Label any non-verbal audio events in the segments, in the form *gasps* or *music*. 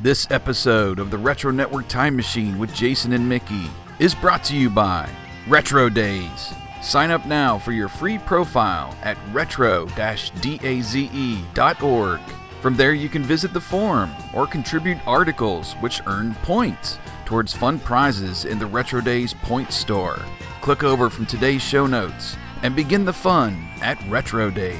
This episode of the Retro Network Time Machine with Jason and Mickey is brought to you by Retro Daze. Sign up now for your free profile at retro-daze.org. From there, you can visit the forum or contribute articles which earn points towards fun prizes in the Retro Daze Point Store. Click over from today's show notes and begin the fun at Retro Daze.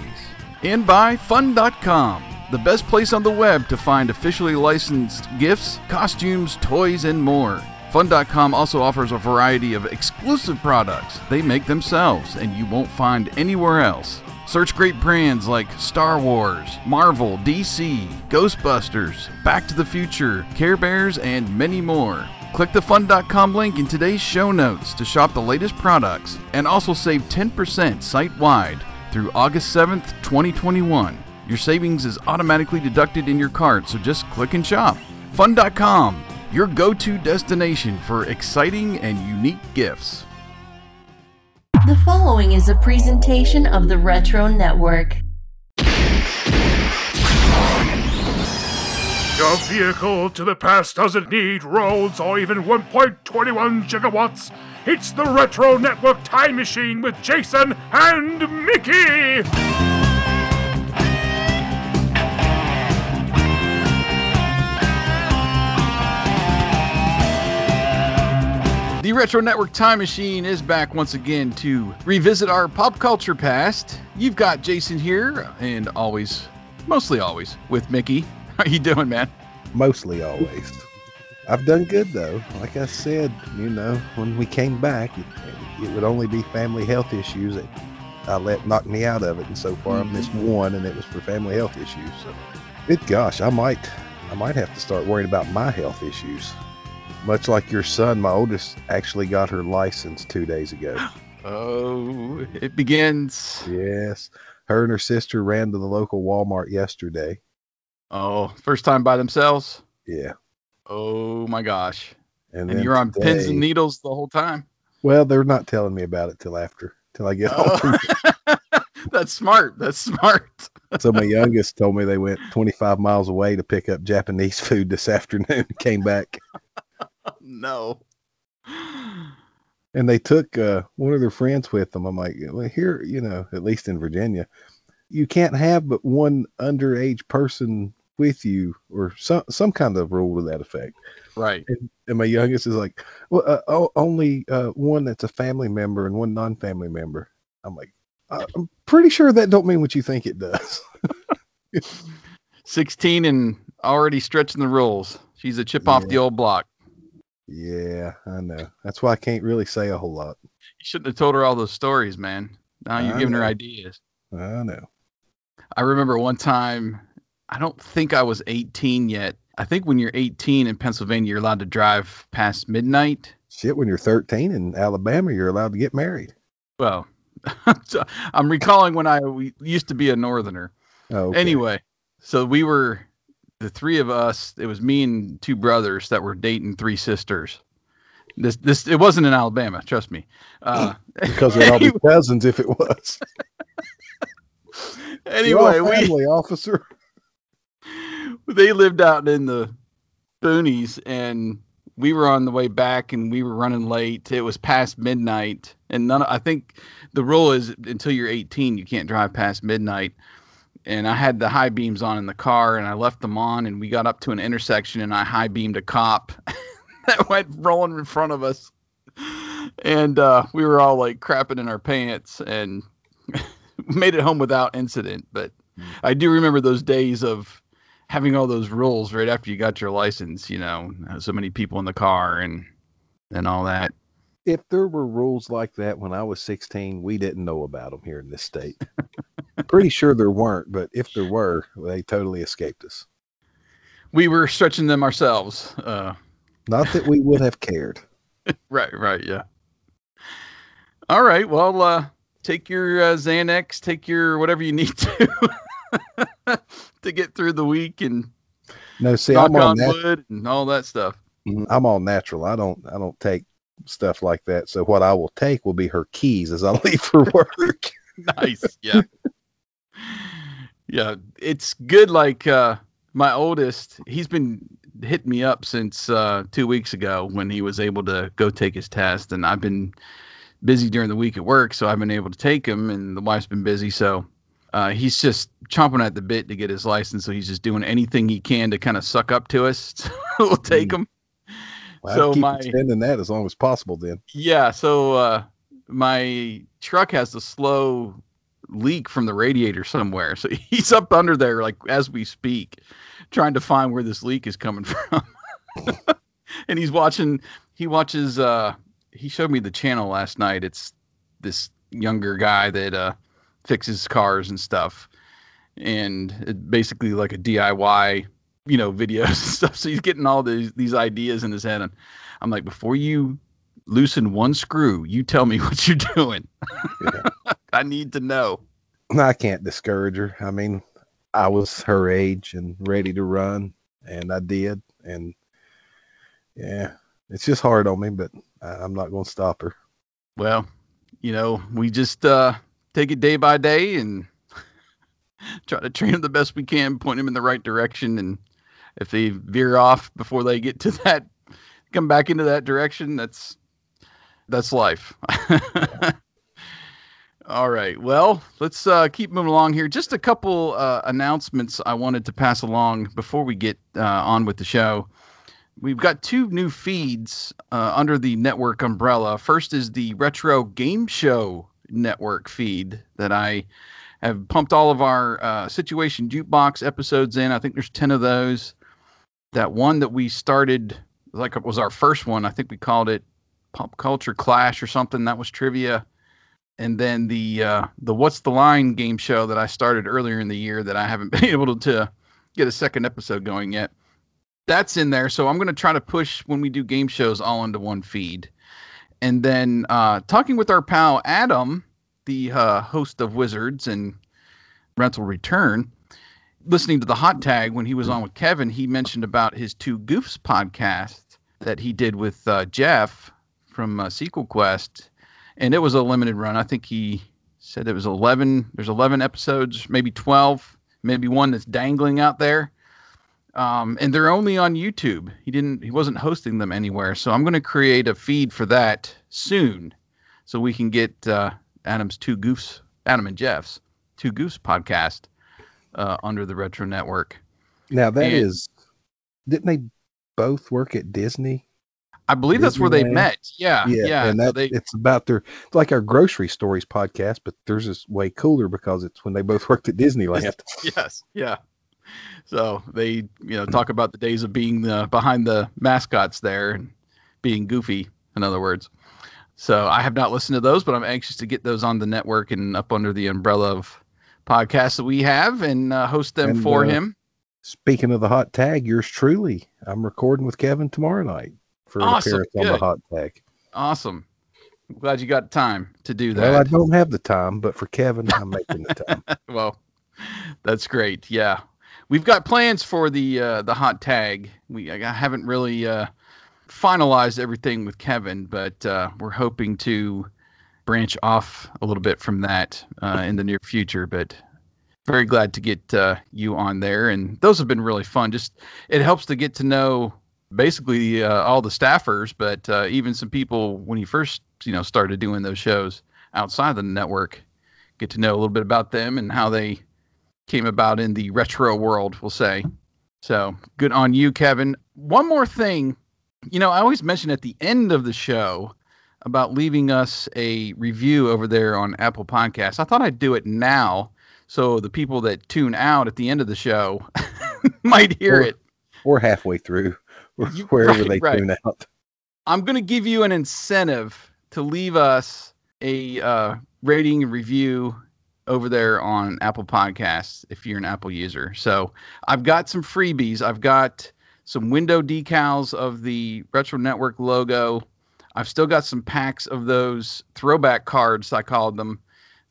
And by Fun.com, the best place on the web to find officially licensed gifts, costumes, toys, and more. Fun.com also offers a variety of exclusive products they make themselves and you won't find anywhere else. Search great brands like Star Wars, Marvel, DC, Ghostbusters, Back to the Future, Care Bears, and many more. Click the fun.com link in today's show notes to shop the latest products and also save 10% site wide through August 7th, 2021. Your savings is automatically deducted in your cart, so just click and shop. Fun.com, your go to destination for exciting and unique gifts. The following is a presentation of the Retro Network. Your vehicle to the past doesn't need roads or even 1.21 gigawatts. It's the Retro Network Time Machine with Jason and Mickey. The Retro Network Time Machine is back once again to revisit our pop culture past. You've got Jason here, and always, mostly always, with Mickey. *laughs* How you doing, man? Mostly always. I've done good though. Like I said, you know, when we came back, it, it would only be family health issues that I let knock me out of it, and so far I've mm-hmm. missed one, and it was for family health issues. So, good gosh, I might, I might have to start worrying about my health issues. Much like your son, my oldest actually got her license two days ago. *gasps* Oh, it begins. Yes, her and her sister ran to the local Walmart yesterday. Oh, first time by themselves. Yeah, Oh my gosh! and, And you're on pins and needles the whole time. Well, they're not telling me about it till after, till I get oh. home. Oh. *laughs* *laughs* That's smart. That's smart. So my youngest told me they went 25 miles away to pick up Japanese food this afternoon. *laughs* Came back *laughs* No. and they took uh, one of their friends with them. I'm like, well, here, you know, at least in Virginia, you can't have but one underage person with you, or some some kind of rule to that effect. Right. And my youngest is like, well, uh, oh, only uh, one that's a family member and one non-family member. I'm like, "Uh, I'm pretty sure that don't mean what you think it does. *laughs* 16 and already stretching the rules. She's a chip off the old block. Yeah, I know. That's why I can't really say a whole lot. You shouldn't have told her all those stories, man. Now you're I giving her ideas. I know. I remember one time, I don't think I was 18 yet. I think when you're 18 in Pennsylvania, you're allowed to drive past midnight. Shit, when you're 13 in Alabama, you're allowed to get married. Well, *laughs* I'm recalling when I used to be a northerner. Oh, okay. Anyway, so we were the three of us. It was me and two brothers that were dating three sisters. This this it wasn't in Alabama, trust me. Uh, *laughs* because they'd all be cousins if it was. *laughs* Anyway, we officer. *laughs* they lived out in the boonies and we were on the way back and we were running late. It was past midnight and none I think the rule is until you're 18 you can't drive past midnight. And I had the high beams on in the car and I left them on and we got up to an intersection and I high beamed a cop *laughs* that went rolling in front of us. And uh, we were all like crapping in our pants and *laughs* made it home without incident. But I do remember those days of having all those rules right after you got your license, you know, so many people in the car and and all that. If there were rules like that when I was 16, we didn't know about them here in this state. *laughs* Pretty sure there weren't, but if there were, they totally escaped us. We were stretching them ourselves. Uh, Not that we would have cared. *laughs* right, right, yeah. All right, well, uh, take your uh, Xanax, take your whatever you need to *laughs* to get through the week and No, see, I'm on on that. wood and all that stuff. Mhm, I'm all natural. I don't I don't take stuff like that. So what I will take will be her keys as I leave for work. *laughs* nice. Yeah. Yeah. It's good. Like uh, my oldest, he's been hit me up since uh, two weeks ago when he was able to go take his test, and I've been busy during the week at work, so I've been able to take him, and the wife's been busy, so uh, he's just chomping at the bit to get his license. So he's just doing anything he can to kind of suck up to us. *laughs* So we'll take him. Well, So keep my- extending that as long as possible. Then Yeah, so uh, my truck has a slow leak from the radiator somewhere. So *laughs* he's up under there, like as we speak, trying to find where this leak is coming *laughs* from. and he's watching. He watches. Uh, he showed me the channel last night. It's this younger guy that uh, fixes cars and stuff, and it basically like a DIY, you know, *laughs* videos and stuff. So he's getting all these these ideas in his head, and I'm like, before you loosen one screw, you tell me *laughs* what you're doing. I need to know. I can't discourage her. I mean, I was her age and ready to run, and I did. And yeah, it's just hard on me, but I'm not going to stop her. Well, you know, we just uh, take it day by day and *laughs* try to train them the best we can, point them in the right direction. And if they veer off before they get to *laughs* that, come back into that direction, that's that's life. *laughs* All right. Well, let's uh, keep moving along here. Just a couple uh, announcements I wanted to pass along before we get uh, on with the show. We've got two new feeds uh, under the network umbrella. First is the Retro Game Show network feed that I have pumped all of our uh, Situation Jukebox episodes in. I think there's 10 of those. That one that we started, like it was our first one, I think we called it Pop Culture Clash or something. That was trivia. And then the uh, the What's the Line game show that I started earlier in the year that I haven't *laughs* been able to get a second episode going yet that's in there. So I'm going to try to push when we do game shows all into one feed. And then uh, talking with our pal Adam, the uh, host of Wizards and Rental Return, listening to the hot tag when he was on with Kevin, he mentioned about his Two Goofs podcast that he did with uh, Jeff from uh, Sequel Quest. And it was a limited run. I think he said it was 11. There's 11 episodes, maybe 12, maybe one that's dangling out there um, and they're only on YouTube. He didn't. He wasn't hosting them anywhere. So I'm going to create a feed for that soon, so we can get uh, Adam's two goofs, Adam and Jeff's two goofs podcast uh, under the Retro Network. Now that And- is, didn't they both work at Disney? I believe that's where they met. Yeah, yeah. and so that they, it's about their it's like our grocery stories podcast, but theirs is way cooler because it's when they both worked at Disneyland. yes, yeah. So they, you know, talk about the days of being the behind the mascots there and being goofy, in other words. So I have not listened to those, but I'm anxious to get those on the network and up under the umbrella of podcasts that we have and uh, host them And, for uh, him. Speaking of the hot tag, yours truly, I'm recording with Kevin tomorrow night for Awesome, appearance on the hot tag. Awesome. I'm glad you got time to do that. Well, I don't have the time, but for Kevin, I'm *laughs* making the time. *laughs* well, that's great. Yeah, we've got plans for the uh, the hot tag. We I haven't really uh, finalized everything with Kevin, but uh, we're hoping to branch off a little bit from that uh, in the near future. But very glad to get uh, you on there, and those have been really fun. Just it helps to get to know basically uh, all the staffers, but uh, even some people when you first you know started doing those shows outside the network get to know a little bit about them and how they came about in the retro world, we'll say. So good on you, Kevin. One more thing, you know, I always mention at the end of the show about leaving us a review over there on Apple Podcasts. I thought I'd do it now so the people that tune out at the end of the show *laughs* might hear Or- it. or halfway through, You- wherever right, they right. tune out. I'm going to give you an incentive to leave us a uh, rating and review over there on Apple Podcasts if you're an Apple user. So I've got some freebies. I've got some window decals of the Retro Network logo. I've still got some packs of those throwback cards, I called them,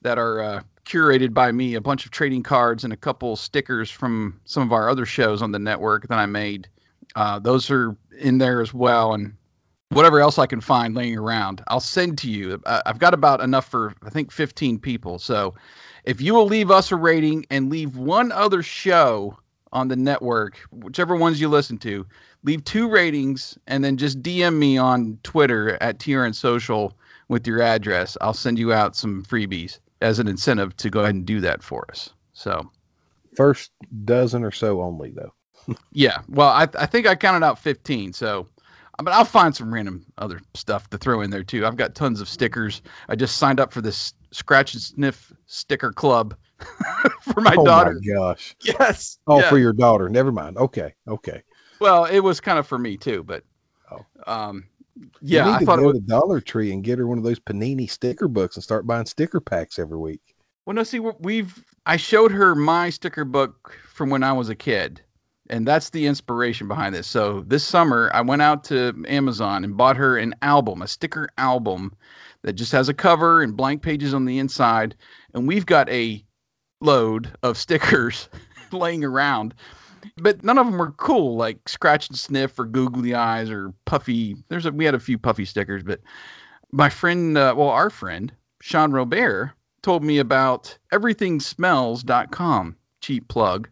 that are uh, curated by me. A bunch of trading cards and a couple stickers from some of our other shows on the network that I made. Uh, those are in there as well. And whatever else I can find laying around, I'll send to you. I've got about enough for I think 15 people. So if you will leave us a rating and leave one other show on the network, whichever ones you listen to, leave two ratings and then just DM me on Twitter at TRN Social with your address. I'll send you out some freebies as an incentive to go ahead and do that for us. So, First dozen or so only, though. Yeah. Well, I, I think I counted out 15. So, but I'll find some random other stuff to throw in there too. I've got tons of stickers. I just signed up for this scratch and sniff sticker club *laughs* for my daughter. oh daughter. my gosh. Yes. Oh, Yeah. for your daughter. Never mind. Okay. Okay. Well, it was kind of for me too, but Oh. um, You yeah, need I to thought go to Dollar Tree and get her one of those Panini sticker books and start buying sticker packs every week. Well, no, see, we've I showed her my sticker book from when I was a kid, and that's the inspiration behind this. So this summer, I went out to Amazon and bought her an album, a sticker album that just has a cover and blank pages on the inside, and we've got a load of stickers *laughs* laying around. But none of them were cool, like scratch and sniff or googly eyes or puffy. There's a we had a few puffy stickers, but my friend, uh, well, our friend Sean Robert told me about everythingsmells.com. Cheap plug,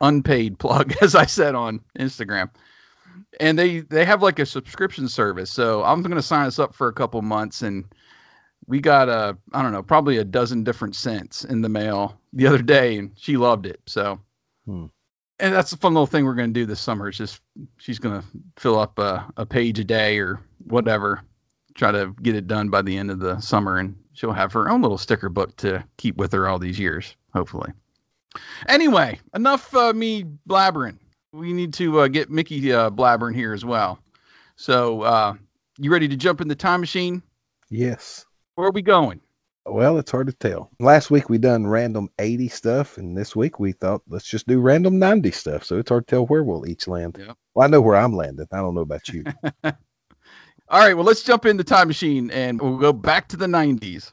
unpaid *laughs* plug, as I said on Instagram. And they they have like a subscription service. So I'm going to sign us up for a couple months and we got a I don't know, probably a dozen different scents in the mail the other day and she loved it. So Hmm. and that's a fun little thing we're going to do this summer. It's just she's going to fill up a, a page a day or whatever try to get it done by the end of the summer and she'll have her own little sticker book to keep with her all these years hopefully anyway enough uh, me blabbering we need to uh, get mickey uh, blabbering here as well so uh, you ready to jump in the time machine Yes. where are we going Well, it's hard to tell. Last week we done random 80 stuff, and this week we thought let's just do random 90 stuff. So it's hard to tell where we'll each land. Yep. Well, I know where I'm landing. I don't know about you. *laughs* all right well let's jump in the time machine and we'll go back to the 90s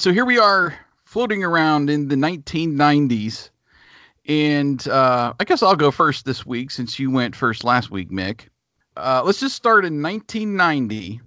so here we are floating around in the 1990s and uh, i guess i'll go first this week since you went first last week mick. Uh, let's just start in 1990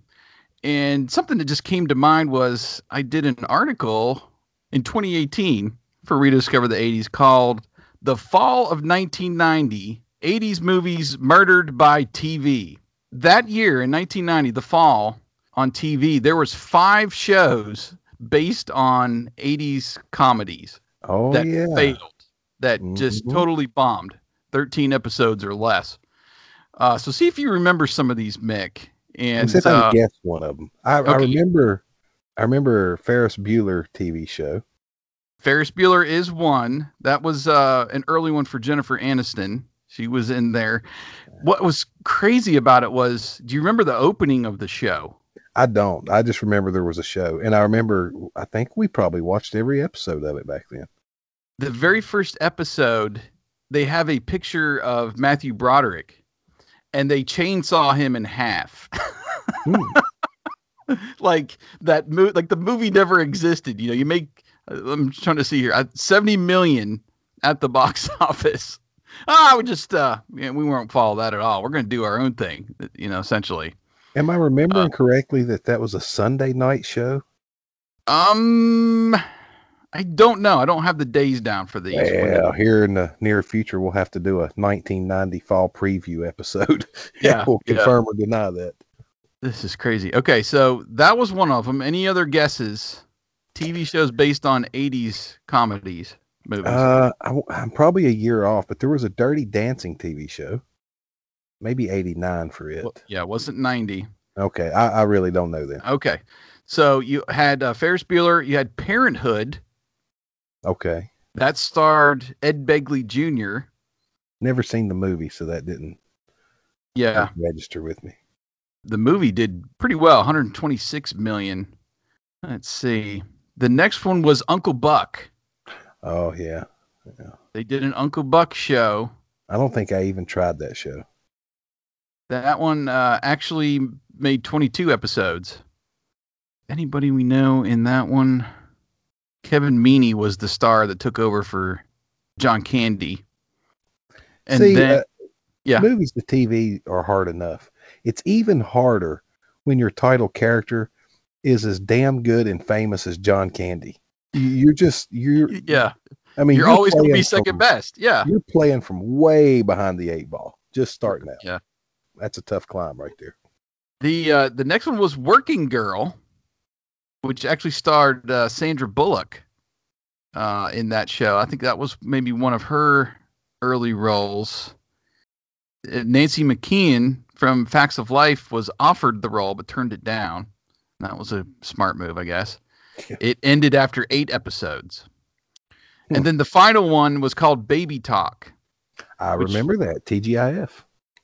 and something that just came to mind was i did an article in 2018 for rediscover the 80s called the fall of 1990 80s movies murdered by tv that year in 1990 the fall on tv there was five shows based on 80s comedies Oh, that yeah. failed, that just Mhm. totally bombed. 13 episodes or less. Uh, so see if you remember some of these, Mick. And see if I uh, can guess one of them. I, I remember, I remember Ferris Bueller TV show. Ferris Bueller is one. That was uh, an early one for Jennifer Aniston. She was in there. What was crazy about it was, do you remember the opening of the show? I don't. I just remember there was a show, and I remember. I think we probably watched every episode of it back then. The very first episode, they have a picture of Matthew Broderick, and they chainsaw him in half. Hmm. *laughs* like that mo- like the movie never existed you know you make uh, i'm trying to see here uh, 70 million at the *laughs* box office ah, i would just uh we won't follow that at all we're going to do our own thing you know essentially Am I remembering Uh, correctly that that was a Sunday night show? um i don't know i don't have the days down for these Yeah, here in the near future, we'll have to do a 1990 fall preview episode. *laughs* Yeah, we'll yeah. confirm or deny that. this is crazy okay so that was one of them any other guesses tv shows based on 80s comedies movies Uh, I, am probably a year off, but there was a Dirty Dancing TV show. Maybe 89 for it. Well, yeah it wasn't 90 Okay, I, I really don't know then. Okay. So you had uh, Ferris Bueller, you had Parenthood, Okay, that starred Ed Begley Jr. never seen the movie, so that didn't Yeah, register with me. the movie did pretty well, 126 million. Let's see. The next one was Uncle Buck. Oh yeah, They did an Uncle Buck show. I don't think I even tried that show. That one uh, actually made 22 episodes. Anybody we know in that one? Kevin Meaney was the star that took over for John Candy. And See, then uh, Yeah. Movies to TV are hard enough. It's even harder when your title character is as damn good and famous as John Candy. You- You're just you're. Yeah. I mean, you're, always going to be second from- best. Yeah. You're playing from way behind the eight ball, just starting out. Yeah. That's a tough climb right there. The uh, the next one was Working Girl, which actually starred uh, Sandra Bullock uh, in that show. I think that was maybe one of her early roles. Uh, Nancy McKeon from Facts of Life was offered the role but turned it down. That was a smart move, I guess. Yeah. It ended after eight episodes. Hmm. And then the final one was called Baby Talk I remember that TGIF.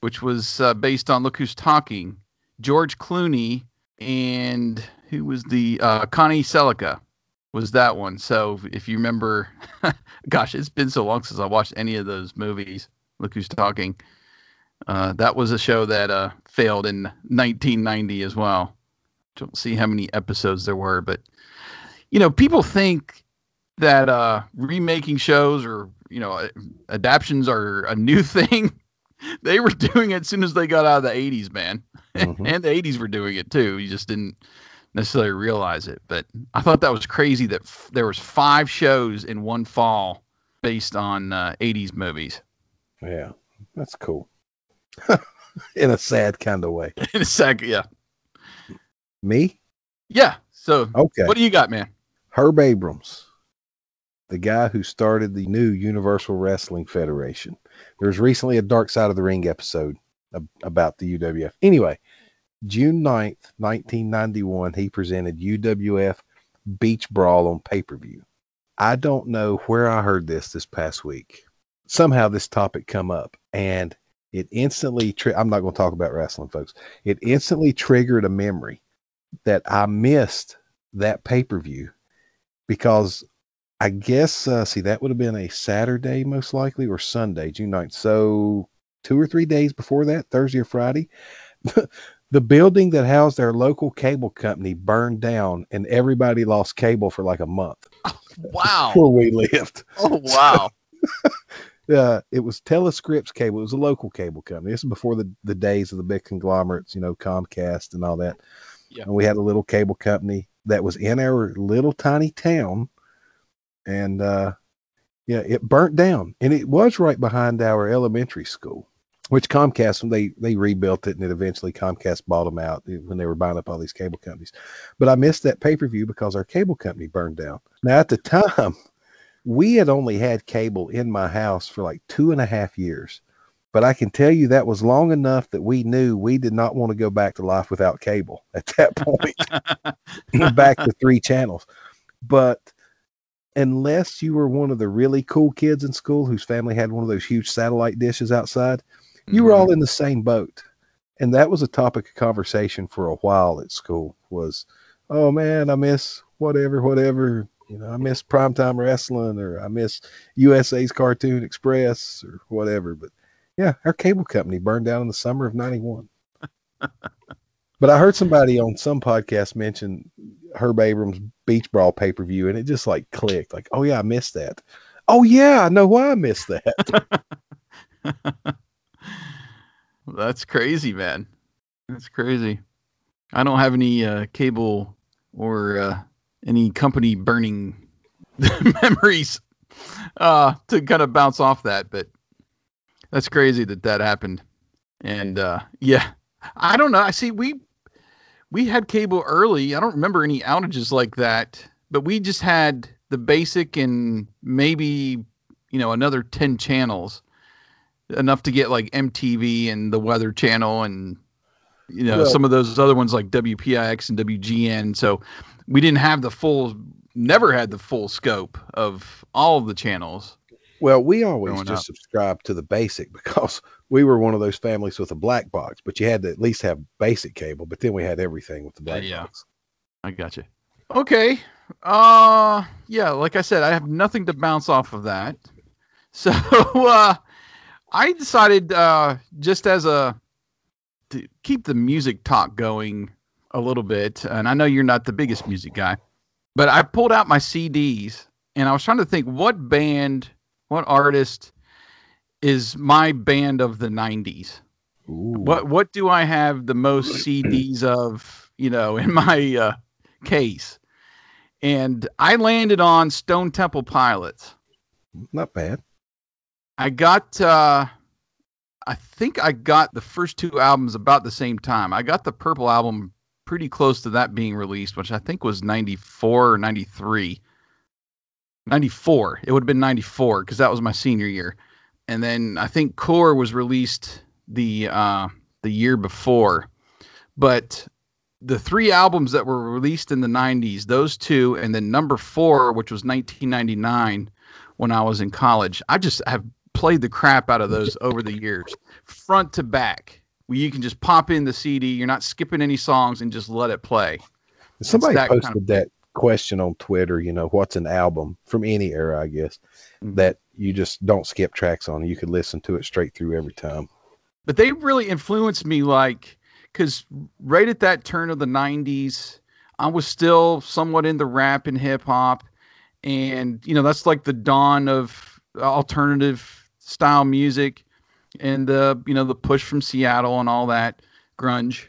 Which was uh, based on Look Who's Talking, George Clooney, and who was the uh, Connie Sellecca was that one. So if you remember, *laughs* gosh, it's been so long since I watched any of those movies. Look Who's Talking. Uh, that was a show that uh, failed in 1990 as well. Don't see how many episodes there were, but you know, people think that uh, remaking shows or you know adaptions are a new *laughs* thing *laughs* they were doing it as soon as they got out of the 80s man Mhm. *laughs* and the 80s were doing it too you just didn't necessarily realize it but i thought that was crazy that f- there was five shows in one fall based on uh, 80s movies Yeah, that's cool. *laughs* In a sad kind of way. in a sec yeah Me? yeah so Okay. what do you got man Herb Abrams, the guy who started the new Universal Wrestling Federation. There was recently a Dark Side of the Ring episode ab- about the UWF. Anyway, June 9th, 1991, he presented UWF Beach Brawl on pay per view. I don't know where I heard this this past week. Somehow this topic come up and it instantly, tri- I'm not going to talk about wrestling, folks. It instantly triggered a memory that I missed that pay per view because I guess uh, see that would have been a Saturday most likely or Sunday, June 9th. So two or three days before that, Thursday or Friday, *laughs* the building that housed our local cable company burned down and everybody lost cable for like a month *laughs* wow where we lived. oh wow *laughs* Uh, it was TeleScripps Cable. It was a local cable company. This is before the, the days of the big conglomerates, you know, Comcast and all that. Yeah. And we had a little cable company that was in our little tiny town. And uh, yeah, it burnt down. And it was right behind our elementary school, which Comcast, they, they rebuilt it and it eventually Comcast bought them out when they were buying up all these cable companies. But I missed that pay per view because our cable company burned down. Now, at the time, we had only had cable in my house for like two and a half years. But I can tell you that was long enough that we knew we did not want to go back to life without cable at that point, *laughs* *laughs* back to three channels. But unless you were one of the really cool kids in school whose family had one of those huge satellite dishes outside, you were mm-hmm. all in the same boat. And that was a topic of conversation for a while at school was, oh man, I miss whatever, whatever. You know, I miss primetime wrestling or I miss USA's Cartoon Express or whatever. But yeah, our cable company burned down in the summer of 91. *laughs* but I heard somebody on some podcast mention Herb Abrams Beach Brawl pay per view and it just like clicked like, oh yeah, I missed that. Oh yeah, I know why I missed that. *laughs* That's crazy, man. That's crazy. I don't have any uh, cable or uh, any company burning *laughs* memories uh, to kind of bounce off that, but that's crazy that that happened. And uh, yeah, I don't know. I see we we had cable early. I don't remember any outages like that, but we just had the basic and maybe you know another ten channels enough to get like MTV and the Weather Channel and you know Well- some of those other ones like WPIX and WGN. So we didn't have the full, never had the full scope of all of the channels. Well, we always just up. subscribed to the basic *laughs* because we were one of those families with a black box, but you had to at least have basic cable, but then we had everything with the black yeah. box. I got you. Okay. Uh, yeah. Like I said, I have nothing to bounce off of that. *laughs* So uh, I decided uh, just as a to keep the music talk going a little bit, and I know you're not the biggest music guy, but I pulled out my CDs and I was trying to think what band, what artist is my band of the 90s. Ooh. What what do I have the most CDs of, you know, in my uh, case? And I landed on Stone Temple Pilots. Not bad. I got uh I think I got the first two albums about the same time. I got the Purple album pretty close to that being released, which I think was 94 or 93. 94. It would have been 94 because that was my senior year. And then I think Core was released the uh the year before. But the three albums that were released in the 90s, those two and then number 4 which was 1999 when I was in college. I just have played the crap out of those over the years, front to back. Where you can just pop in the CD, you're not skipping any songs, and just let it play. Somebody that kind posted of- that question on Twitter, you know, what's an album from any era, I guess, Mhm. that you just don't skip tracks on. You could listen to it straight through every time. But they really influenced me, like, because right at that turn of the 90s, I was still somewhat into rap and hip hop. And, you know, that's like the dawn of alternative style music and the, you know, the push from Seattle and all that grunge.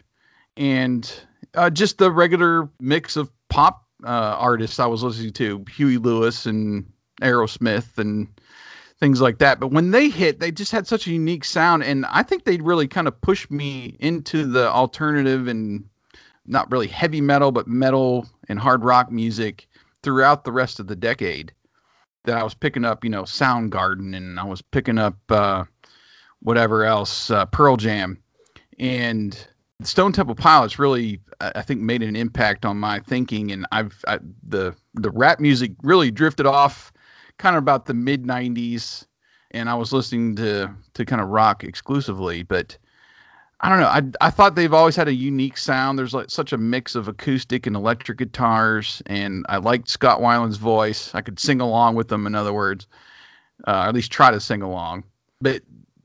And uh, just the regular mix of pop uh, artists I was listening to, Huey Lewis and Aerosmith and things like that. But when they hit, they just had such a unique sound, and I think they really kind of pushed me into the alternative and not really heavy metal, but metal and hard rock music throughout the rest of the decade. That I was picking up, you know, Soundgarden, and I was picking up uh, whatever else, uh, Pearl Jam, and Stone Temple Pilots really, I think, made an impact on my thinking, and I've I, the the rap music really drifted off, kind of about the mid '90s, and I was listening to to kind of rock exclusively. But I don't know, I I thought they've always had a unique sound. There's like such a mix of acoustic and electric guitars, and I liked Scott Weiland's voice. I could sing along with them, in other words, uh, or at least try to sing along. But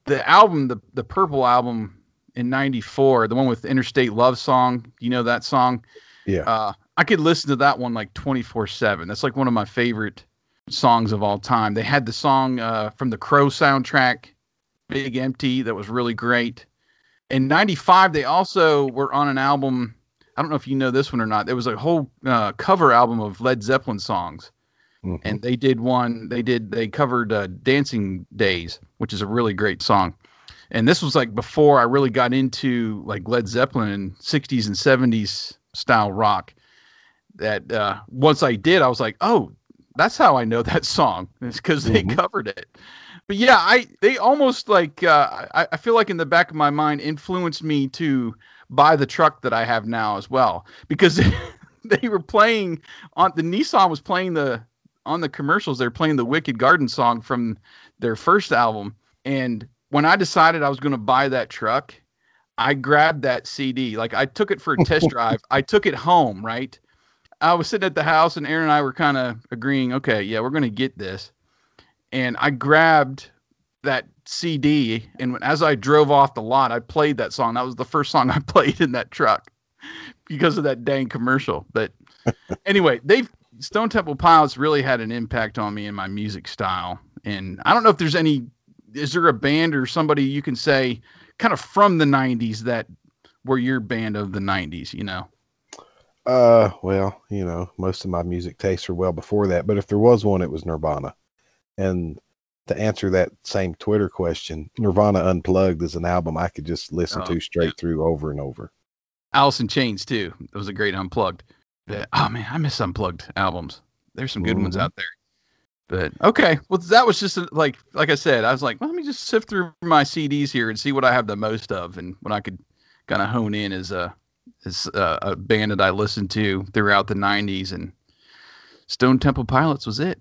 the album, the the Purple album in '94, the one with Interstate Love Song, you know that song? Yeah. Uh, I could listen to that one like 24 7. That's like one of my favorite songs of all time. They had the song uh, from the Crow soundtrack, Big Empty, that was really great. In 95, they also were on an album. I don't know if you know this one or not. There was a whole uh, cover album of Led Zeppelin songs. Mhm. And they did one, they did, they covered uh, Dancing Days, which is a really great song and this was like before I really got into like Led Zeppelin and 60s and 70s style rock. That uh, once I did, I was like, oh, that's how I know that song. *laughs* It's because they Mhm. covered it. But yeah, I they almost like uh, I, I feel like in the back of my mind influenced me to buy the truck that I have now as well because *laughs* they were playing on the Nissan was playing the on the commercials they're playing the Wicked Garden song from their first album and when I decided I was going to buy that truck, I grabbed that CD. Like I took it for a test *laughs* drive. I took it home, right? I was sitting at the house and Aaron and I were kind of agreeing, okay, yeah, we're going to get this. And I grabbed that CD and when, as I drove off the lot, I played that song. That was the first song *laughs* I played in that truck because of that dang commercial. But *laughs* anyway, they've Stone Temple Pilots really had an impact on me and my music style. And I don't know if there's any is there a band or somebody you can say kind of from the 90s that were your band of the 90s, you know? Uh, well, you know, most of my music tastes are well before that, but if there was one, it was Nirvana. And to answer that same Twitter question, Nirvana Unplugged is an album I could just listen Oh, to straight through over and over. Alice in Chains too. It was a great unplugged. Oh man, I miss unplugged albums. There's some good ones Mhm. out there. But okay, well that was just a, like like I said, I was like, well, let me just sift through my CDs here and see what I have the most of and what I could kind of hone in as a as a, a band that I listened to throughout the 90s and Stone Temple Pilots was it.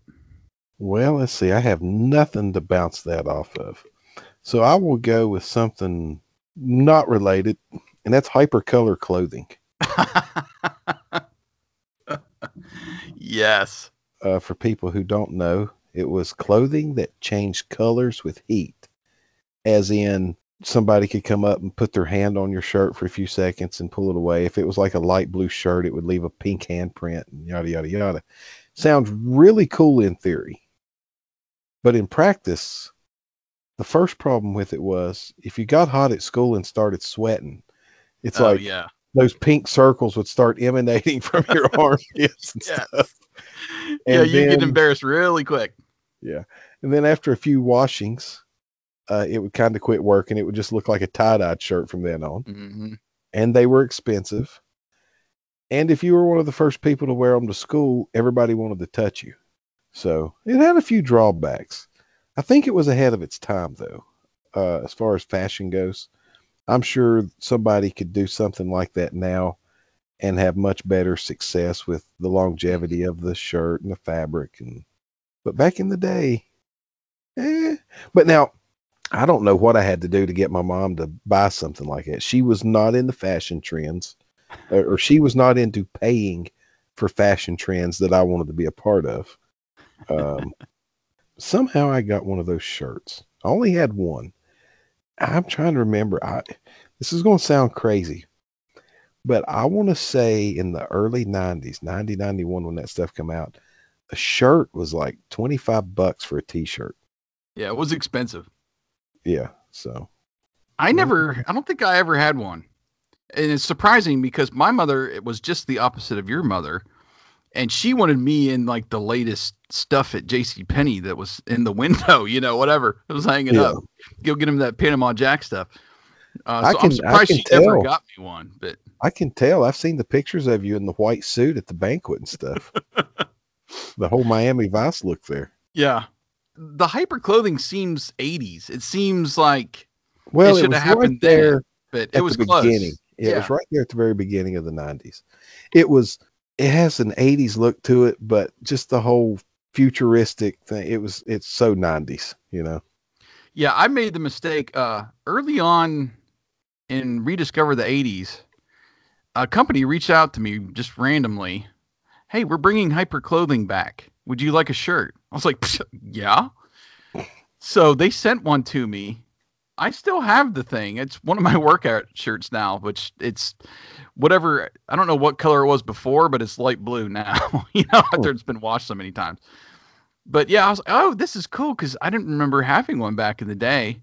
Well, let's see. I have nothing to bounce that off of. So I will go with something not related, and that's hypercolor clothing. *laughs* yes. Uh, for people who don't know, it was clothing that changed colors with heat, as in somebody could come up and put their hand on your shirt for a few seconds and pull it away. If it was like a light blue shirt, it would leave a pink handprint and yada, yada, yada. Sounds really cool in theory. But in practice, the first problem with it was if you got hot at school and started sweating, it's oh like yeah. those pink circles would start emanating *laughs* from your *laughs* armpits and Yeah. stuff. *laughs* yeah, you get embarrassed really quick. Yeah. And then after a few washings, uh, it would kind of quit working. It would just look like a tie dyed shirt from then on. hmm And they were expensive. And if you were one of the first people to wear them to school, everybody wanted to touch you. So it had a few drawbacks. I think it was ahead of its time, though, uh, as far as fashion goes. I'm sure somebody could do something like that now and have much better success with the longevity of the shirt and the fabric and but back in the day eh. but now i don't know what i had to do to get my mom to buy something like that. She was not in the fashion trends or, or she was not into paying for fashion trends that i wanted to be a part of. Um, *laughs* somehow i got one of those shirts. I only had one. I'm trying to remember. I this is going to sound crazy but I want to say in the early 90s, 90, 91, when that stuff come out, a shirt was like 25 bucks for a t-shirt. Yeah, it was expensive. Yeah. So, I never, I don't think I ever had one. And it's surprising because my mother it was just the opposite of your mother. And she wanted me in like the latest stuff at JC Penney that was in the *laughs* window, you know, whatever. It was hanging Yeah. up. Go get him that Panama Jack stuff. Uh, I so can- I'm I surprised can she never tell. got me one. But I can tell. I've seen the pictures of you in the white suit at the banquet and stuff. *laughs* the whole Miami Vice look there. yeah, the hyper clothing seems 80s. It seems like, Well, it, should have happened right there but it was the close. beginning. Yeah, It was right there at the very beginning of the 90s. It was. It has an 80s look to it, but just the whole futuristic thing. It was. It's so 90s. You know. Yeah, I made the mistake uh, early on in Rediscover the 80s. A company reached out to me just randomly. Hey, we're bringing hyper clothing back. Would you like a shirt? I was like, yeah. So they sent one to me. I still have the thing. It's one of my *laughs* workout shirts now, which it's whatever. I don't know what color it was before, but it's light blue now. *laughs* you know, after it's been washed so many times. But yeah, I was like, oh, this is cool because I didn't remember having one back in the day.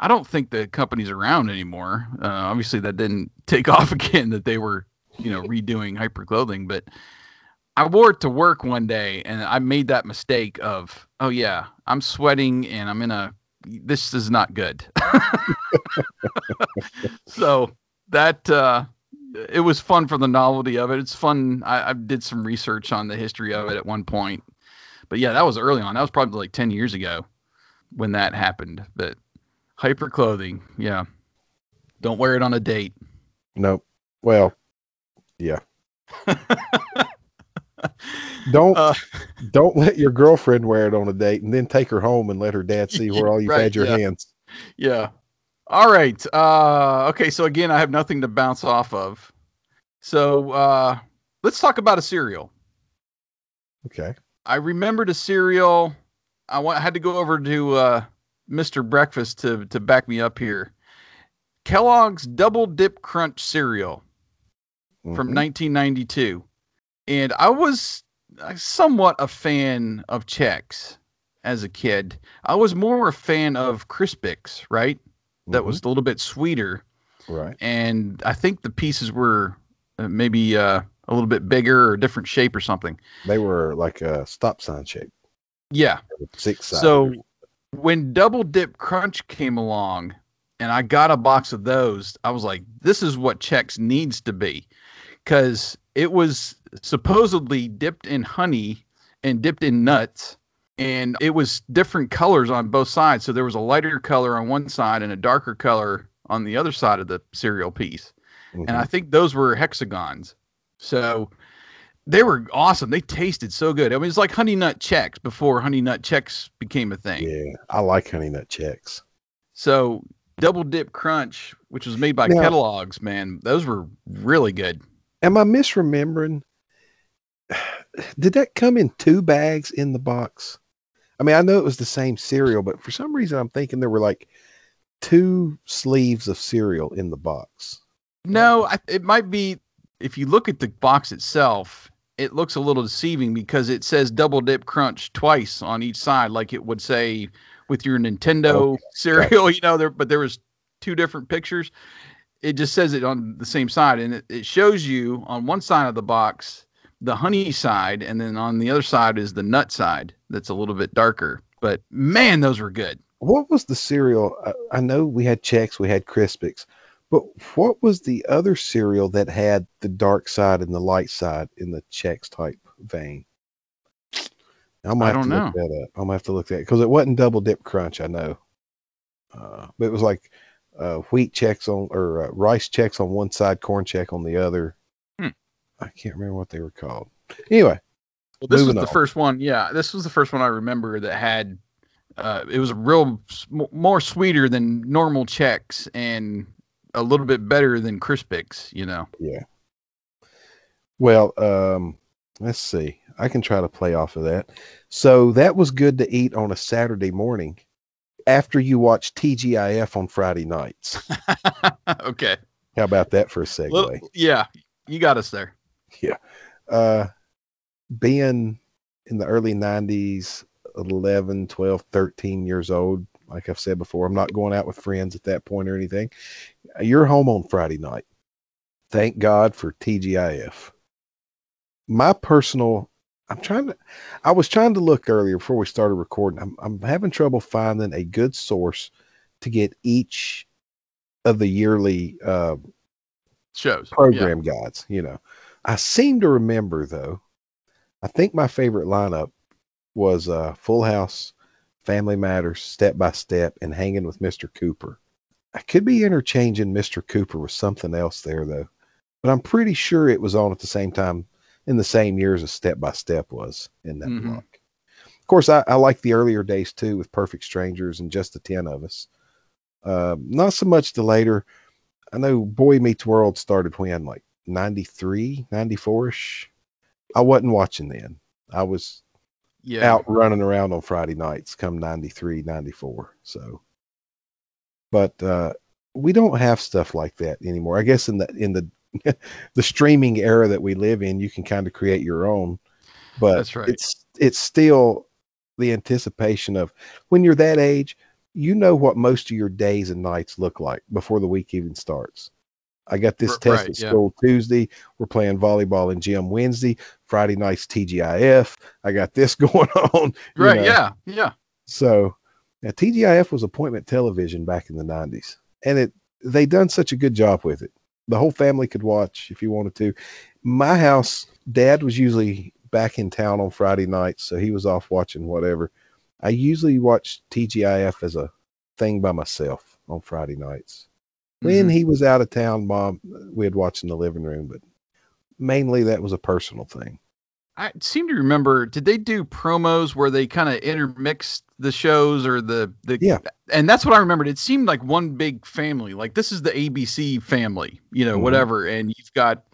I don't think the company's around anymore. Uh, obviously, that didn't *laughs* take off again. That they were, you know, redoing hyper clothing. But I wore it to work one day, and I made that mistake of, oh yeah, I'm sweating and I'm in a. This is not good. *laughs* so that uh, it was fun for the novelty of it. It's fun. I, I did some research on the history of it at one point, but yeah, that was early on. That was probably like ten years ago when that happened. But hyper clothing, yeah, don't wear it on a date. Nope. Well, yeah. *laughs* Don't Uh, don't let your girlfriend wear it on a date and then take her home and let her dad see where *laughs* all you've Right, had your yeah. hands. Yeah. All right. Uh, okay. So again, I have nothing to bounce off of. So uh, let's talk about a cereal. Okay. I remembered a cereal. I wa- had to go over to uh, Mr. Breakfast to to back me up here. Kellogg's Double Dip Crunch cereal from Mhm. 1992, and I was uh, somewhat a fan of Chex as a kid. I was more a fan of Crispix, right? That Mhm. was a little bit sweeter, right. and I think the pieces were uh, maybe uh, a little bit bigger or different shape or something. They were like a stop sign shape, Yeah. six. So when Double Dip Crunch came along and I got a box of those, I was like, this is what Chex needs to be. Because it was supposedly dipped in honey and dipped in nuts. And it was different colors on both sides. So there was a lighter color on one side and a darker color on the other side of the cereal piece. And I mm-hmm. think those were hexagons. So they were awesome. They tasted so good. I mean, it's like Honey Nut Chex before Honey Nut Chex became a thing. yeah, I like honey nut Chex. So Double Dip Crunch, which was made by Now- Kellogg's, man, those were really good. Am I misremembering? Did that come in two bags in the box? I mean, I know it was the same cereal, but for some reason, I'm thinking there were like two sleeves of cereal in the box. No, I, it might be if you look at the box itself, it looks a little deceiving because it says Double Dip Crunch twice on each side, like it would say with your Nintendo Okay, cereal, *laughs* you know, there but there was two different pictures. It just says it on the same side and it, it shows you on one side of the box the honey side and then on the other side is the nut side that's a little bit darker. But man, those were good. What was the cereal? I, I know we had Chex, we had Crispix, but what was the other cereal that had the dark side and the light side in the Chex type vein? I'm gonna I have to don't look that up. I'm gonna have to look that because it wasn't double dip crunch. I know, uh, but it was like uh, wheat Chex on or uh, rice Chex on one side, corn check on the other. Hmm. I can't remember what they were called. Anyway, Well, this was the on. first one. Yeah, this was the first one I remember that had. Uh, it was a real more sweeter than normal Chex and a little bit better than Crispix. You know. Yeah. Well, um, let's see. I can try to play off of that. So that was good to eat on a Saturday morning after you watch TGIF on Friday nights. *laughs* okay. How about that for a segue? Little- yeah, you got us there. Yeah. Uh, being in the early 90s, 11, 12, 13 years old, like I've said before, I'm not going out with friends at that point or anything. You're home on Friday night. Thank God for TGIF. My personal, I'm trying to, I was trying to look earlier before we started recording. I'm, I'm having trouble finding a good source to get each of the yearly uh, Shows Yeah. program guides, you know. I seem to remember though, I think my favorite lineup was uh Full House, Family Matters, Step by Step, and Hanging with Mr. Cooper. I could be interchanging Mr. Cooper with something else there though, but I'm pretty sure it was on at the same time in the same years as Step by Step was in that Mhm. block. Of course, I, I like the earlier days too with Perfect Strangers and just the 10 of us. Uh, not so much the later. I know Boy Meets World started when, like 93, 94 ish. I wasn't watching then. I was Yeah. out running around on Friday nights come 93, 94. So, but uh, we don't have stuff like that anymore. I guess in the, in the, *laughs* the streaming era that we live in, you can kind of create your own, but That's right. it's, it's still the anticipation of when you're that age, you know what most of your days and nights look like before the week even starts. I got this R- test right, at yeah. school Tuesday. We're playing volleyball in gym Wednesday. Friday night's TGIF. I got this *laughs* going on. right. know. Yeah. Yeah. So now TGIF was appointment television back in the 90s. And it they done such a good job with it. The whole family could watch if you wanted to. My house, dad was usually back in town on Friday nights, so he was off watching whatever. I usually watch TGIF as a thing by myself on Friday nights. When Mhm. he was out of town, mom, we'd watch in the living room, but mainly that was a personal thing. I seem to remember. Did they do promos where they kind of intermixed the shows or the the? Yeah. And that's what I remembered. It seemed like one big family. Like this is the ABC family, you know, Mhm. whatever. And you've got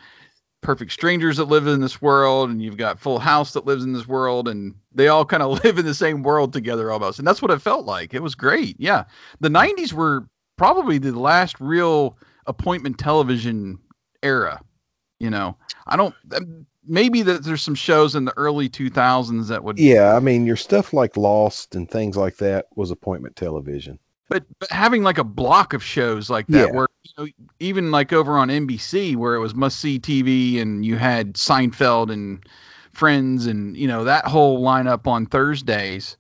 perfect strangers that live in this world, and you've got Full House that lives in this world, and they all kind of *laughs* live in the same world together almost. And that's what it felt like. It was great. Yeah, the '90s were probably the last real appointment television era. You know, I don't. um, Maybe that there's some shows in the early 2000s that would. Yeah, I mean, your stuff like Lost and things like that was appointment television. But but having like a block of shows like that, Yeah. where you know, even like over on NBC, where it was must see TV, and you had Seinfeld and Friends, and you know that whole lineup on Thursdays.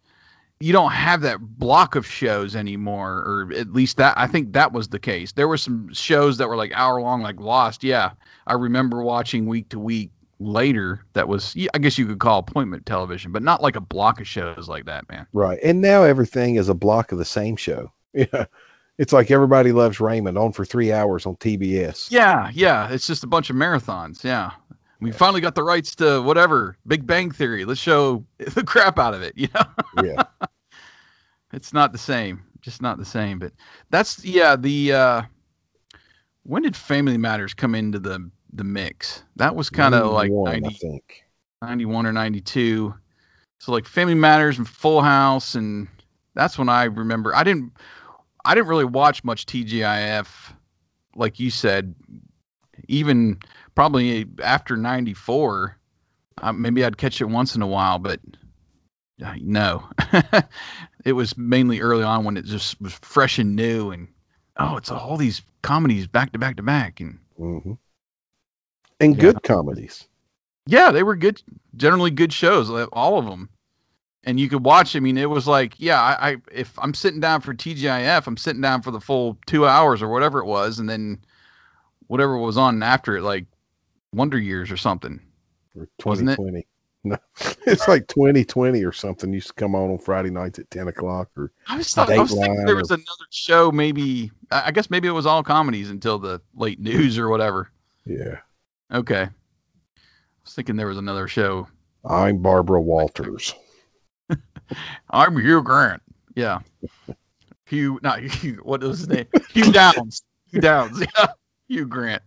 You don't have that block of shows anymore, or at least that I think that was the case. There were some shows that were like hour long, like Lost. Yeah, I remember watching week to week later. That was I guess you could call appointment television, but not like a block of shows like that, man. Right. And now everything is a block of the same show. *laughs* Yeah. It's like everybody loves Raymond on for three hours on TBS. Yeah, yeah. It's just a bunch of marathons. Yeah. We finally got the rights to whatever Big Bang Theory. Let's show *laughs* the crap out of it. You know, Yeah. It's not the same. Just not the same. But that's yeah. The uh, when did Family Matters come into the the mix? That was kind of like 91, I 90, think. 91 or ninety two. So like Family Matters and Full House, and that's when I remember. I didn't. I didn't really watch much TGIF, like you said. Even probably after '94, uh, maybe I'd catch it once in a while, but no. *laughs* it was mainly early on when it just was fresh and new, and oh, it's all these comedies back to back to back, and hmm And Yeah. good comedies. yeah, they were good, generally good shows, all of them. And you could watch. I mean, it was like, yeah, I, I if I'm sitting down for TGIF, I'm sitting down for the full two hours or whatever it was, and then whatever was on after it, like Wonder Years or something. Or Wasn't it? 2020. *laughs* No, it's like 2020 or something. Used to come on on Friday nights at 10 o'clock. Or I was, thought, I was thinking there or- was another show, maybe. I I guess maybe it was all comedies until the late news or whatever. yeah, Okay. I was thinking there was another show. I'm Barbara Walters. *laughs* I'm Hugh Grant. Yeah. Hugh, not Hugh. What was his name? Hugh Downs. Hugh Downs. *laughs* Yeah. Hugh Grant.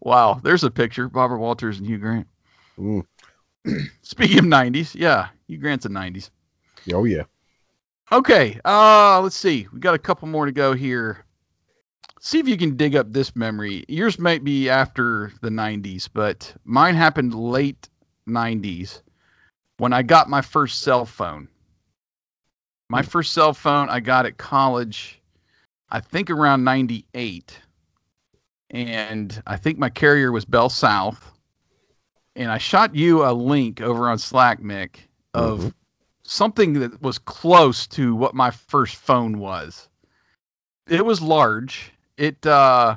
Wow. There's a picture. Barbara Walters and Hugh Grant. Mm. *clears throat* Speaking of 90s, yeah. Hugh Grant's a 90s. Oh yeah, Okay. Uh, let's see. We got a couple more to go here. See if you can dig up this memory. Yours might be after the 90s, but mine happened late 90s when I got my first cell phone. My first cell phone I got at college, I think around 98. And I think my carrier was Bell South. And I shot you a link over on Slack, Mick, of Mhm. something that was close to what my first phone was. It was large. It uh,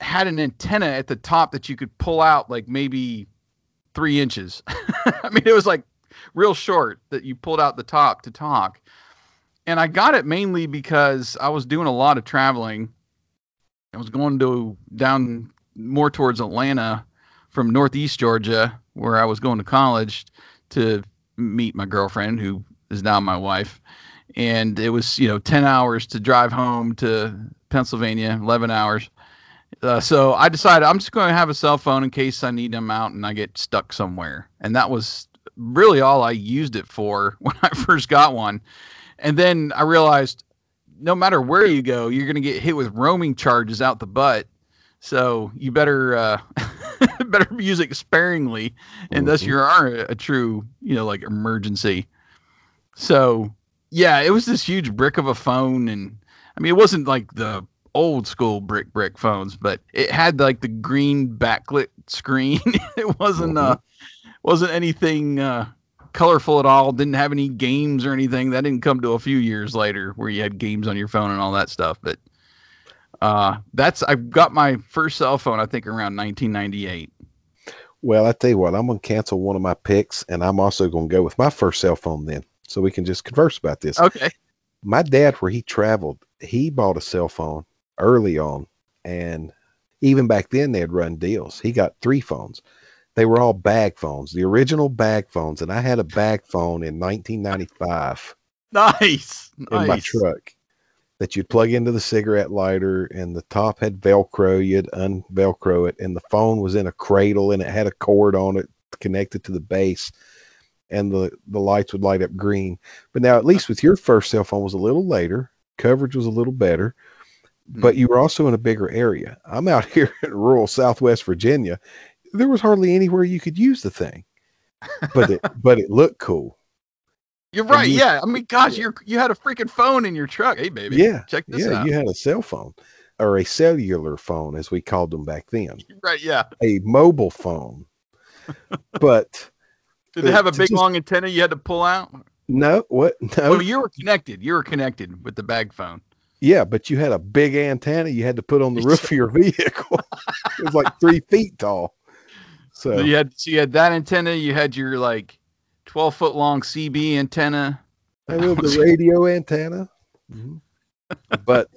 had an antenna at the top that you could pull out like maybe three inches. *laughs* I mean, it was like real short that you pulled out the top to talk. And I got it mainly because I was doing a lot of traveling. I was going to down more towards Atlanta from Northeast Georgia, where I was going to college to meet my girlfriend, who is now my wife. And it was, you know, 10 hours to drive home to Pennsylvania, 11 hours. Uh, so I decided I'm just going to have a cell phone in case I need them out and I get stuck somewhere. And that was really all I used it for *laughs* when I first got one. And then I realized no matter where you go, you're going to get hit with roaming charges out the butt. So you better uh, *laughs* *laughs* better use it sparingly, unless Mhm. you are a, a true, you know, like emergency. So yeah, it was this huge brick of a phone, and I mean, it wasn't like the old school brick brick phones, but it had like the green backlit screen. *laughs* it wasn't uh wasn't anything uh colorful at all. Didn't have any games or anything. That didn't come to a few years later where you had games on your phone and all that stuff. But uh that's I got my first cell phone I think around 1998. Well, I tell you what, I'm gonna cancel one of my picks, and I'm also gonna go with my first cell phone then, so we can just converse about this. Okay. My dad, where he traveled, he bought a cell phone early on, and even back then they had run deals. He got three phones. They were all bag phones, the original bag phones, and I had a bag phone in 1995 *laughs* Nice. in my truck that you'd plug into the cigarette lighter and the top had velcro you'd unvelcro it and the phone was in a cradle and it had a cord on it connected to the base and the the lights would light up green. But now at least with your first cell phone was a little later coverage was a little better but mm-hmm. you were also in a bigger area. I'm out *laughs* here in rural southwest virginia. There was hardly anywhere you could use the thing but it but it looked cool You're right. you- yeah. I mean, gosh, you're you had a freaking phone in your truck. Hey, baby. Yeah, Check this yeah out. you had a cell phone or a cellular phone as we called them back then *laughs* Right. Yeah. a mobile phone but *laughs* Did they have a big just- long antenna you had to pull out? no what no Well, you were connected. You were connected with the bag phone. yeah but you had a big antenna you had to put on the *laughs* roof of your vehicle it was like three feet tall so So you had so you had that antenna. You had your like twelve foot long CB antenna. I love the *laughs* radio antenna. Mhm. *laughs* but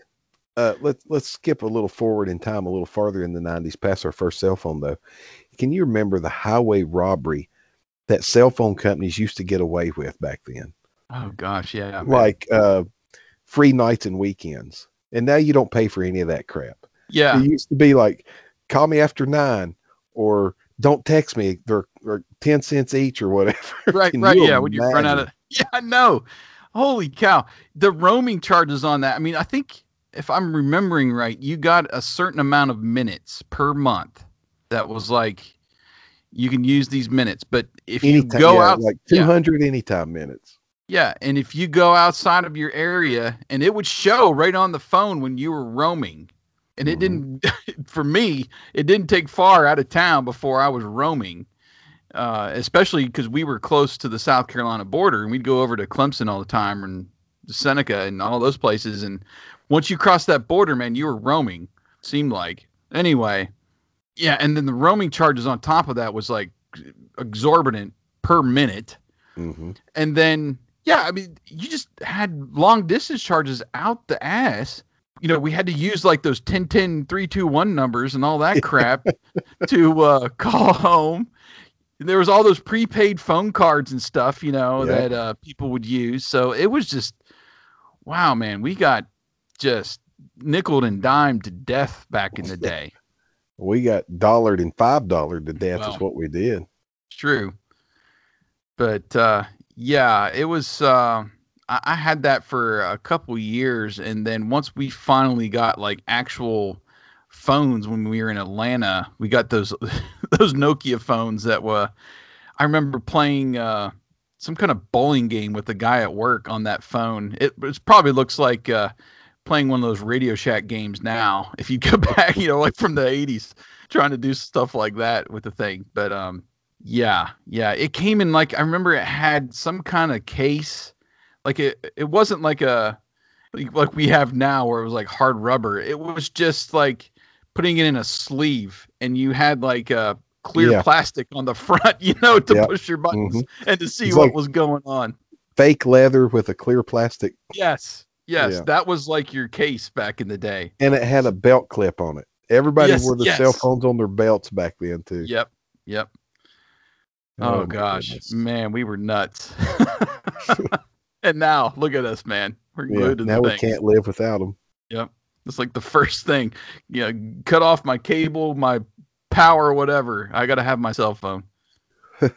uh, let's let's skip a little forward in time, a little farther in the '90s, past our first cell phone. Though, can you remember the highway robbery that cell phone companies used to get away with back then? Oh gosh, yeah. man. Like uh, free nights and weekends, and now you don't pay for any of that crap. yeah, It used to be like, call me after nine, or don't text me. They're, they're ten cents each, or whatever. *laughs* right, right. you Yeah, when you run out of *laughs* yeah, I know. Holy cow, the roaming charges on that. I mean, I think if I'm remembering right, you got a certain amount of minutes per month. That was like you can use these minutes, but if you anytime, go yeah, out, like yeah. 200 anytime minutes. Yeah, and if you go outside of your area, and it would show right on the phone when you were roaming, and it Mhm. didn't. *laughs* For me, it didn't take far out of town before I was roaming, uh, especially because we were close to the South Carolina border, and we'd go over to Clemson all the time and Seneca and all those places. And once you cross that border, man, you were roaming. Seemed like anyway. Yeah, and then the roaming charges on top of that was like exorbitant per minute hmm and then yeah i mean you just had long distance charges out the ass you know we had to use like those 10 10 321 numbers and all that crap *laughs* to uh call home there was all those prepaid phone cards and stuff you know Yeah. that uh people would use so it was just wow man we got just nickled and dimed to death back in the day *laughs* We got dollared and five dollared to death Wow. is what we did. True. But uh yeah, it was uh I, I had that for a couple years and then once we finally got like actual phones when we were in Atlanta, we got those *laughs* those Nokia phones that were I remember playing uh some kind of bowling game with a guy at work on that phone. It, it probably looks like uh playing one of those Radio Shack games now. *laughs* If you go back, you know, like from the 80s trying to do stuff like that with the thing. But um yeah, yeah. It came in like I remember it had some kind of case. Like it it wasn't like a like, like we have now where it was like hard rubber. It was just like putting it in a sleeve and you had like a clear Yeah. plastic on the *laughs* front, you know, to Yep. push your buttons Mhm. and to see It's what like- was going on. Fake leather with a clear plastic, Yes. Yes, Yeah. that was like your case back in the day. and it had a belt clip on it. Everybody Yes, wore the yes. cell phones on their belts back then too. Yep. Yep. Oh, my gosh, goodness. man, we were nuts. *laughs* *laughs* and now look at us, man. We're Yeah, glued to now we can't live without them. Yep. It's like the first thing. You know, cut off my cable, my power, whatever. I got to have my cell phone. *laughs* All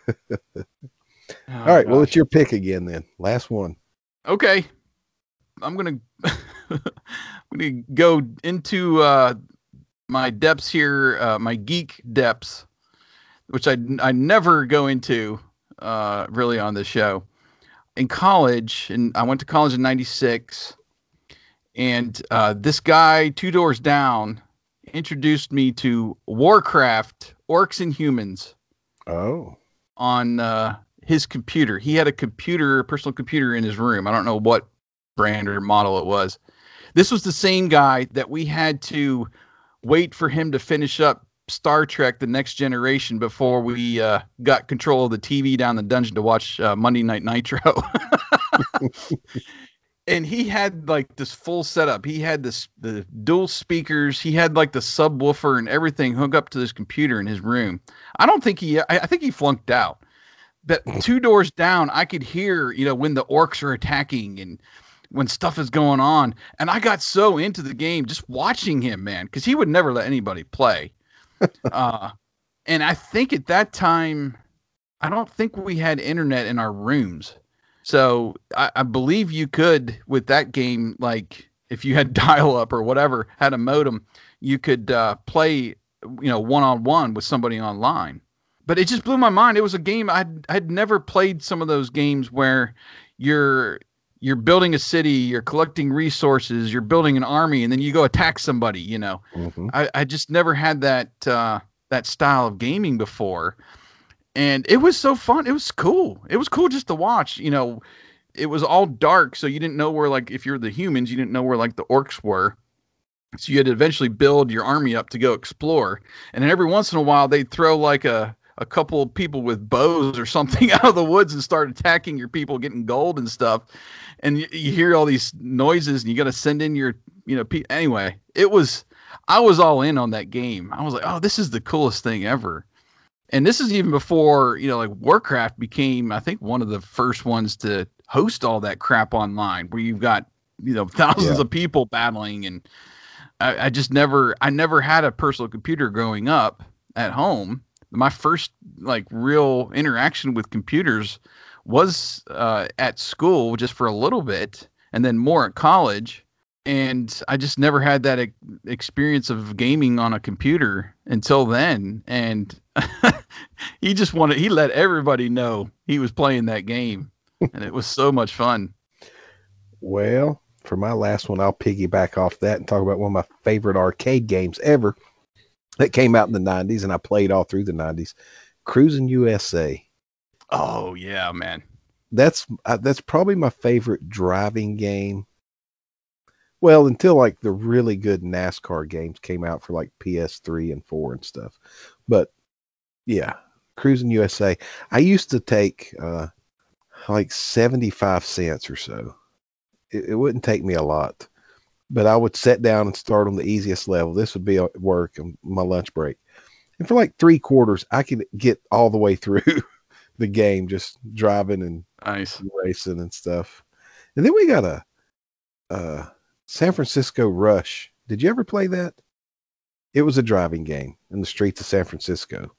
Oh, right, well, it's your pick again then. Last one. okay. I'm gonna *laughs* I'm gonna go into uh, my depths here, uh, my geek depths, which I I never go into uh, really on this show. In college, and I went to college in '96, and uh, this guy two doors down introduced me to Warcraft: Orcs and Humans Oh, on uh, his computer. He had a computer, a personal computer in his room. I don't know what brand or model it was. This was the same guy that we had to wait for him to finish up Star Trek: The Next Generation before we uh, got control of the TV down the dungeon to watch uh, Monday Night Nitro. *laughs* and he had like this full setup. He had this the dual speakers. He had like the subwoofer and everything hooked up to this computer in his room. I don't think he. I, I think he flunked out. But *laughs* two doors down, I could hear you know when the orcs are attacking and when stuff is going on. And I got so into the game just watching him, man, because he would never let anybody play. Uh, and I think at that time, I don't think we had internet in our rooms. So I, I believe you could with that game, like if you had *laughs* dial up or whatever, had a modem, you could uh, play, you know, one on one with somebody online. But it just blew my mind. It was a game I'd I'd never played some of those games where you're you're building a city, you're collecting resources, you're building an army, and then you go attack somebody. You know, mhm. I, I just never had that uh, that style of gaming before, and it was so fun. It was cool. It was cool just to watch. You know, it was all dark, so you didn't know where like if you're the humans, you didn't know where like the orcs were. So you had to eventually build your army up to go explore, and then every once in a while they'd throw like a a couple of people with bows or something *laughs* out of the woods and start attacking your people, getting gold and stuff. And you, you hear all these noises, and you got to send in your, you know, pe- anyway. It was, I was all in on that game. I was like, oh, this is the coolest thing ever. And this is even before, you know, like Warcraft became, I think, one of the first ones to host all that crap online, where you've got, you know, *laughs* thousands Yeah. of people battling. And I, I just never, I never had a personal computer growing up at home. My first like real interaction with computers was uh, at school just for a little bit, and then more at college. And I just never had that experience of gaming on a computer until then. And *laughs* he just wanted, he let everybody know he was playing that game. and it was so much fun. Well, for my last one, I'll piggyback off that and talk about one of my favorite arcade games ever that came out in the 90s and I played all through the 90s Cruis'n USA. Oh, yeah, man. That's uh, that's probably my favorite driving game. Well, until like the really good NASCAR games came out for like PS3 and 4 and stuff. But yeah, Cruis'n USA. I used to take uh like 75 cents or so it, it wouldn't take me a lot, but I would sit down and start on the easiest level. This would be at work and my lunch break. And for like three quarters, I could get all the way through *laughs* the game, just driving and nice. racing and stuff. And then we got a, uh, San Francisco Rush. Did you ever play that? It was a driving game in the streets of San Francisco.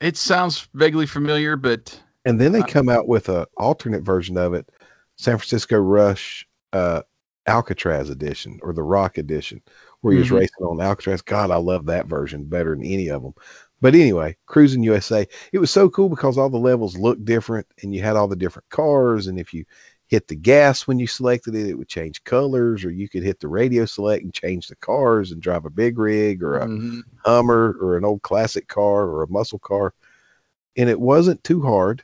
It sounds vaguely familiar, but and then they come out with a alternate version of it San Francisco Rush uh, Alcatraz edition or the Rock edition, where he was mm-hmm. racing on Alcatraz. God, I love that version better than any of them. But anyway, Cruis'n USA, it was so cool because all the levels looked different and you had all the different cars. And if you hit the gas when you selected it, it would change colors, or you could hit the radio select and change the cars and drive a big rig or a mm-hmm. Hummer or an old classic car or a muscle car. And it wasn't too hard.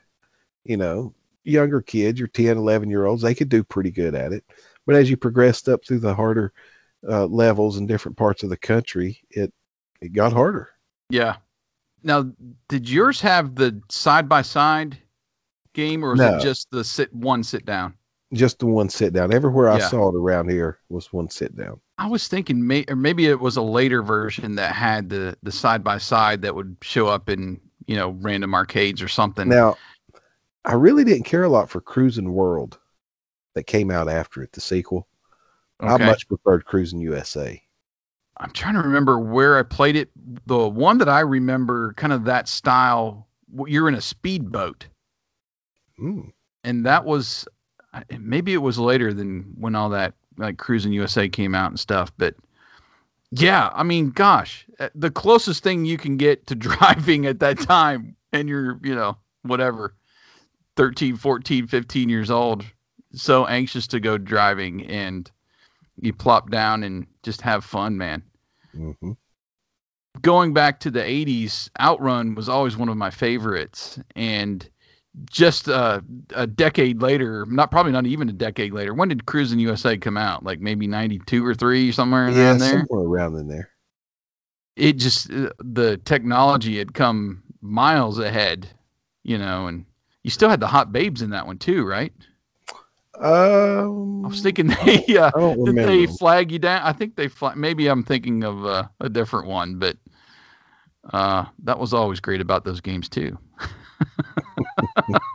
You know, younger kids, your 10, 11 year olds, they could do pretty good at it. But as you progressed up through the harder uh, levels in different parts of the country, it it got harder. Yeah. Now, did yours have the side by side game, or was no. it just the sit one sit down? Just the one sit down. Everywhere I saw it around here was one sit down. I was thinking, may, or maybe it was a later version that had the the side by side that would show up in you know random arcades or something. Now, I really didn't care a lot for Cruis'n World that came out after it, the sequel. Okay. I much preferred Cruis'n USA. I'm trying to remember where I played it. The one that I remember, kind of that style, you're in a speedboat. Mm. And that was maybe it was later than when all that like Cruis'n USA came out and stuff. But yeah, I mean, gosh, eh, the closest thing you can get to *laughs* driving at that time, and you're, you know, whatever, 13, 14, 15 years old, so anxious to go driving, and you plop down and just have fun, man. Mm-hmm. Going back to the 80s, Outrun was always one of my favorites. And just uh, a decade later, not probably not even a decade later, when did Cruis'n USA come out? Like maybe 92 or 3, somewhere yeah, around there? Somewhere around in there. It just, uh, the technology had come miles ahead, you know, and you still had the hot babes in that one too, right? Um, I was thinking *laughs* they uh, did they flag you down? I think they flag. Maybe I'm thinking of uh, a different one, but uh, that was always great about those games too. *laughs*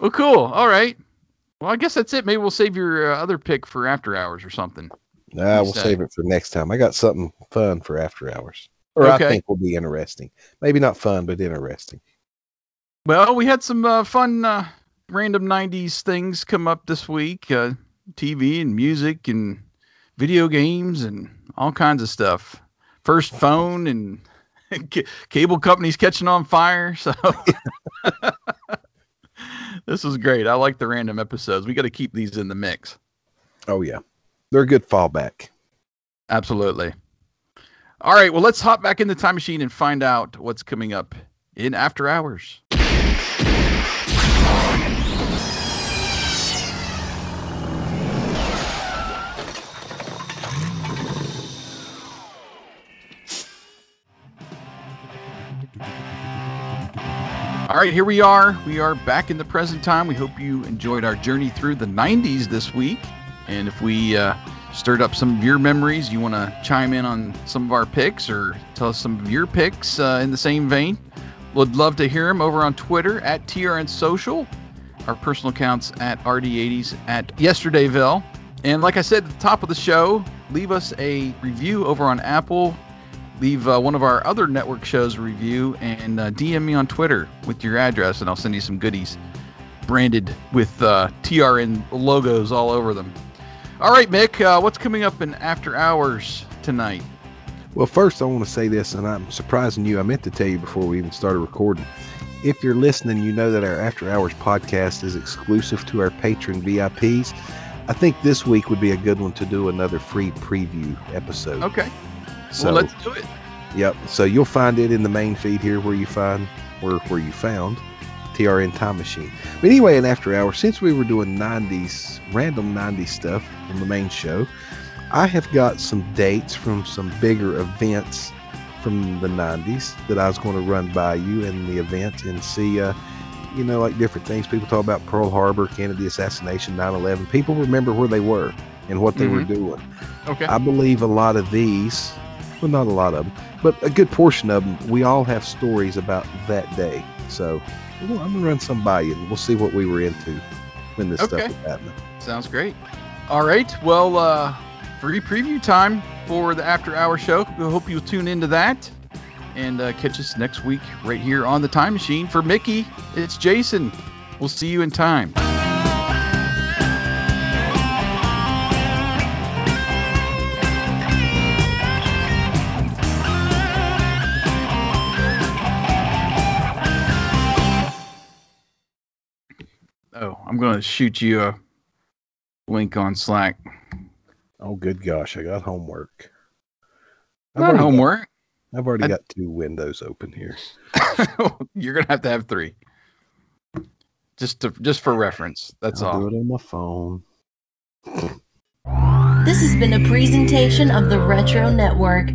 well, cool. All right. Well, I guess that's it. Maybe we'll save your uh, other pick for after hours or something. Nah, we'll save it for next time. I got something fun for after hours, or okay. I think will be interesting. Maybe not fun, but interesting. Well, we had some uh, fun uh, random 90s things come up this week uh, TV and music and video games and all kinds of stuff. First phone and *laughs* c- cable companies catching on fire. *laughs* So *laughs* this was great. I like the random episodes. We got to keep these in the mix. Oh, yeah. They're a good fallback. Absolutely. All right. Well, let's hop back in the time machine and find out what's coming up in After Hours. All right, here we are. We are back in the present time. We hope you enjoyed our journey through the 90s this week. And if we uh, stirred up some of your memories, you want to chime in on some of our picks or tell us some of your picks uh, in the same vein, would love to hear them over on Twitter at TRN Social, our personal accounts at RD80s at Yesterdayville. And like I said at the top of the show, leave us a review over on Apple, leave uh, one of our other network shows a review and uh, DM me on Twitter with your address, and I'll send you some goodies branded with uh, TRN logos all over them. All right, Mick, uh, what's coming up in After Hours tonight? Well, first, I want to say this, and I'm surprising you. I meant to tell you before we even started recording. if you're listening, you know that our After Hours podcast is exclusive to our patron VIPs. I think this week would be a good one to do another free preview episode. Okay. So well, let's do it. Yep. So you'll find it in the main feed here where you find where where you found TRN Time Machine. But anyway, in After Hours, since we were doing 90s random 90s stuff on the main show, I have got some dates from some bigger events from the 90s that I was going to run by you in the event and see uh you know like different things people talk about Pearl Harbor, Kennedy assassination, 9/11. People remember where they were and what they were doing. Okay. I believe a lot of these, well, not a lot of them, but a good portion of them, we all have stories about that day. So well, I'm gonna run some by you, and we'll see what we were into when this Okay. stuff was happening. Sounds great. All right. Well, uh, free preview time for the After Hour show. We hope you'll tune into that and uh, catch us next week right here on the Time Machine. For Mickey, it's Jason. We'll see you in time. I'm going to shoot you a link on Slack. Oh, good gosh, I got homework. I've Not already got- homework. I've already I- got two windows open here. *laughs* You're gonna have to have three. Just to just for reference. That's I'll all. do it on my phone. This has been a presentation of the Retro Network.